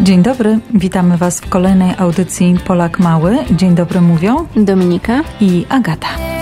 Dzień dobry, witamy Was w kolejnej audycji Polak Mały. Dzień dobry mówią Dominika i Agata.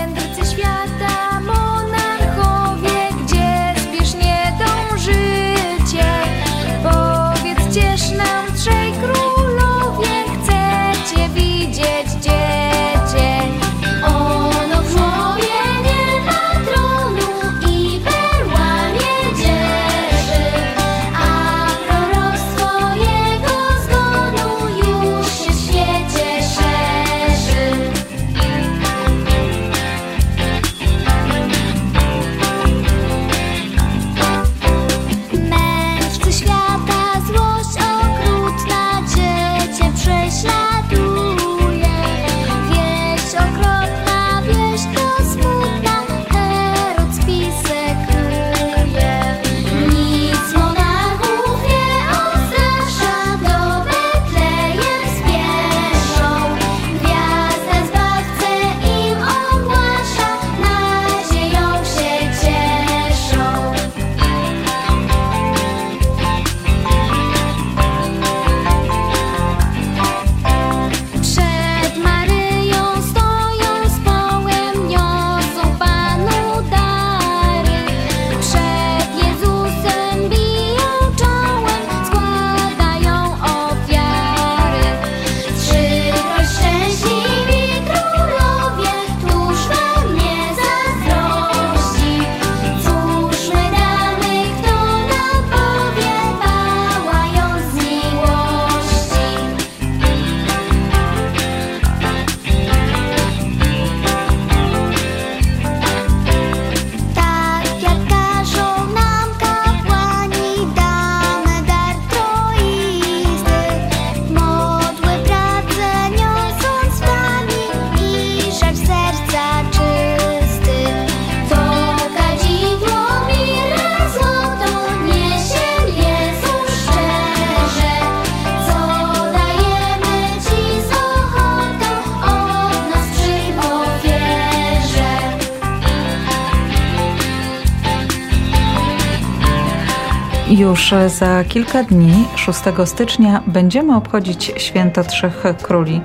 Już za kilka dni, 6 stycznia, będziemy obchodzić święto Trzech Króli.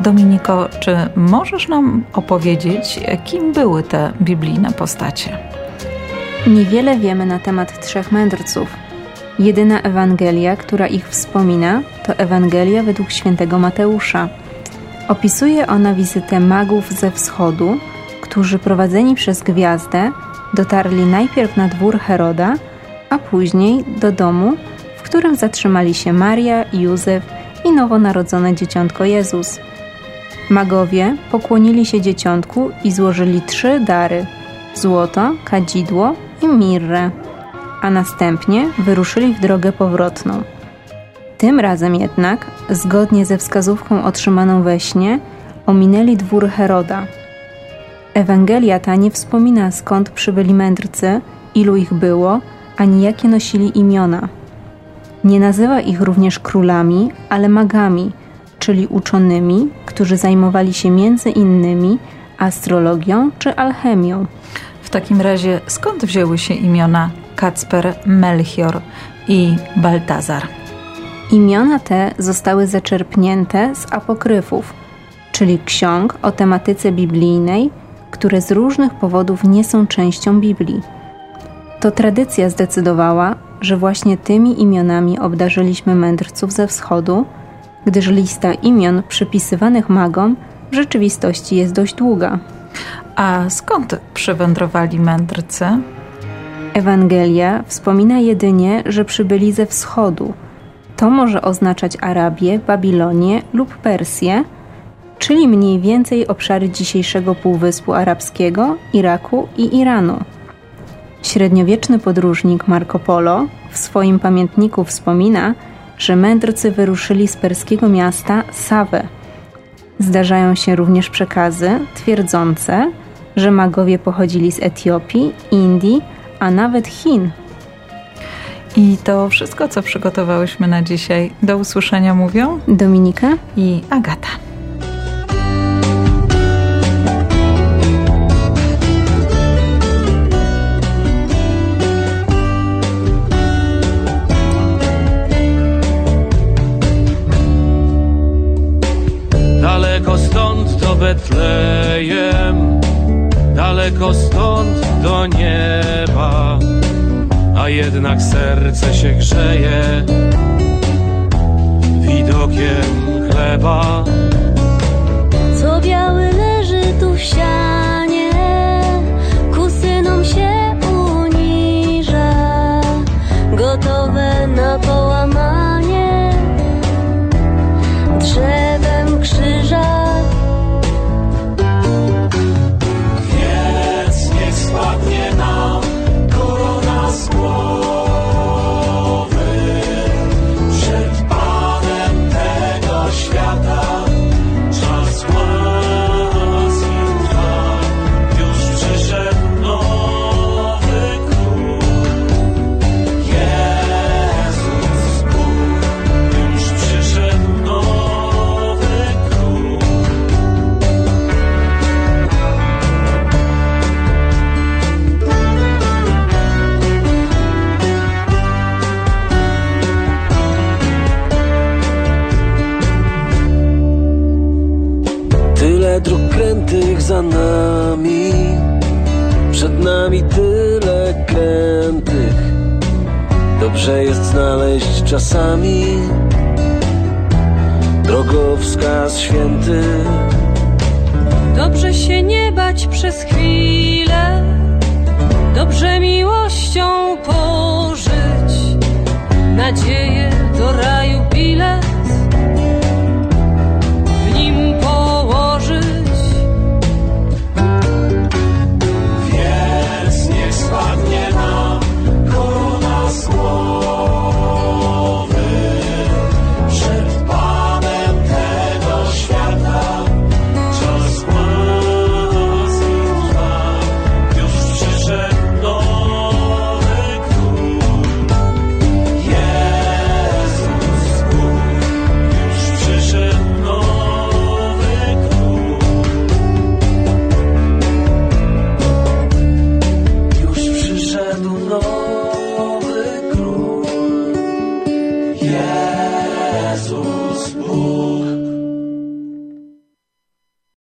Dominiko, czy możesz nam opowiedzieć, kim były te biblijne postacie? Niewiele wiemy na temat trzech mędrców. Jedyna Ewangelia, która ich wspomina, to Ewangelia według świętego Mateusza. Opisuje ona wizytę magów ze wschodu, którzy prowadzeni przez gwiazdę dotarli najpierw na dwór Heroda, a później do domu, w którym zatrzymali się Maria, Józef i nowonarodzone dzieciątko Jezus. Magowie pokłonili się dzieciątku i złożyli trzy dary: złoto, kadzidło i mirrę, a następnie wyruszyli w drogę powrotną. Tym razem jednak, zgodnie ze wskazówką otrzymaną we śnie, ominęli dwór Heroda. Ewangelia ta nie wspomina skąd przybyli mędrcy, ilu ich było, ani jakie nosili imiona. Nie nazywa ich również królami, ale magami, czyli uczonymi, którzy zajmowali się między innymi astrologią czy alchemią. W takim razie skąd wzięły się imiona Kacper, Melchior i Baltazar? Imiona te zostały zaczerpnięte z apokryfów, czyli ksiąg o tematyce biblijnej, które z różnych powodów nie są częścią Biblii. To tradycja zdecydowała, że właśnie tymi imionami obdarzyliśmy mędrców ze wschodu, gdyż lista imion przypisywanych magom w rzeczywistości jest dość długa. A skąd przywędrowali mędrcy? Ewangelia wspomina jedynie, że przybyli ze wschodu. To może oznaczać Arabię, Babilonię lub Persję, czyli mniej więcej obszary dzisiejszego Półwyspu Arabskiego, Iraku i Iranu. Średniowieczny podróżnik Marco Polo w swoim pamiętniku wspomina, że mędrcy wyruszyli z perskiego miasta Sawę. Zdarzają się również przekazy twierdzące, że magowie pochodzili z Etiopii, Indii, a nawet Chin. I to wszystko, co przygotowałyśmy na dzisiaj. Do usłyszenia mówią Dominika i Agata. Betlejem, daleko stąd do nieba, a jednak serce się grzeje widokiem chleba. Co biały leży tu w sianie, ku synom się uniża, gotowe na połamanie tyle krętych. Dobrze jest znaleźć czasami drogowskaz święty. Dobrze się nie bać przez chwilę,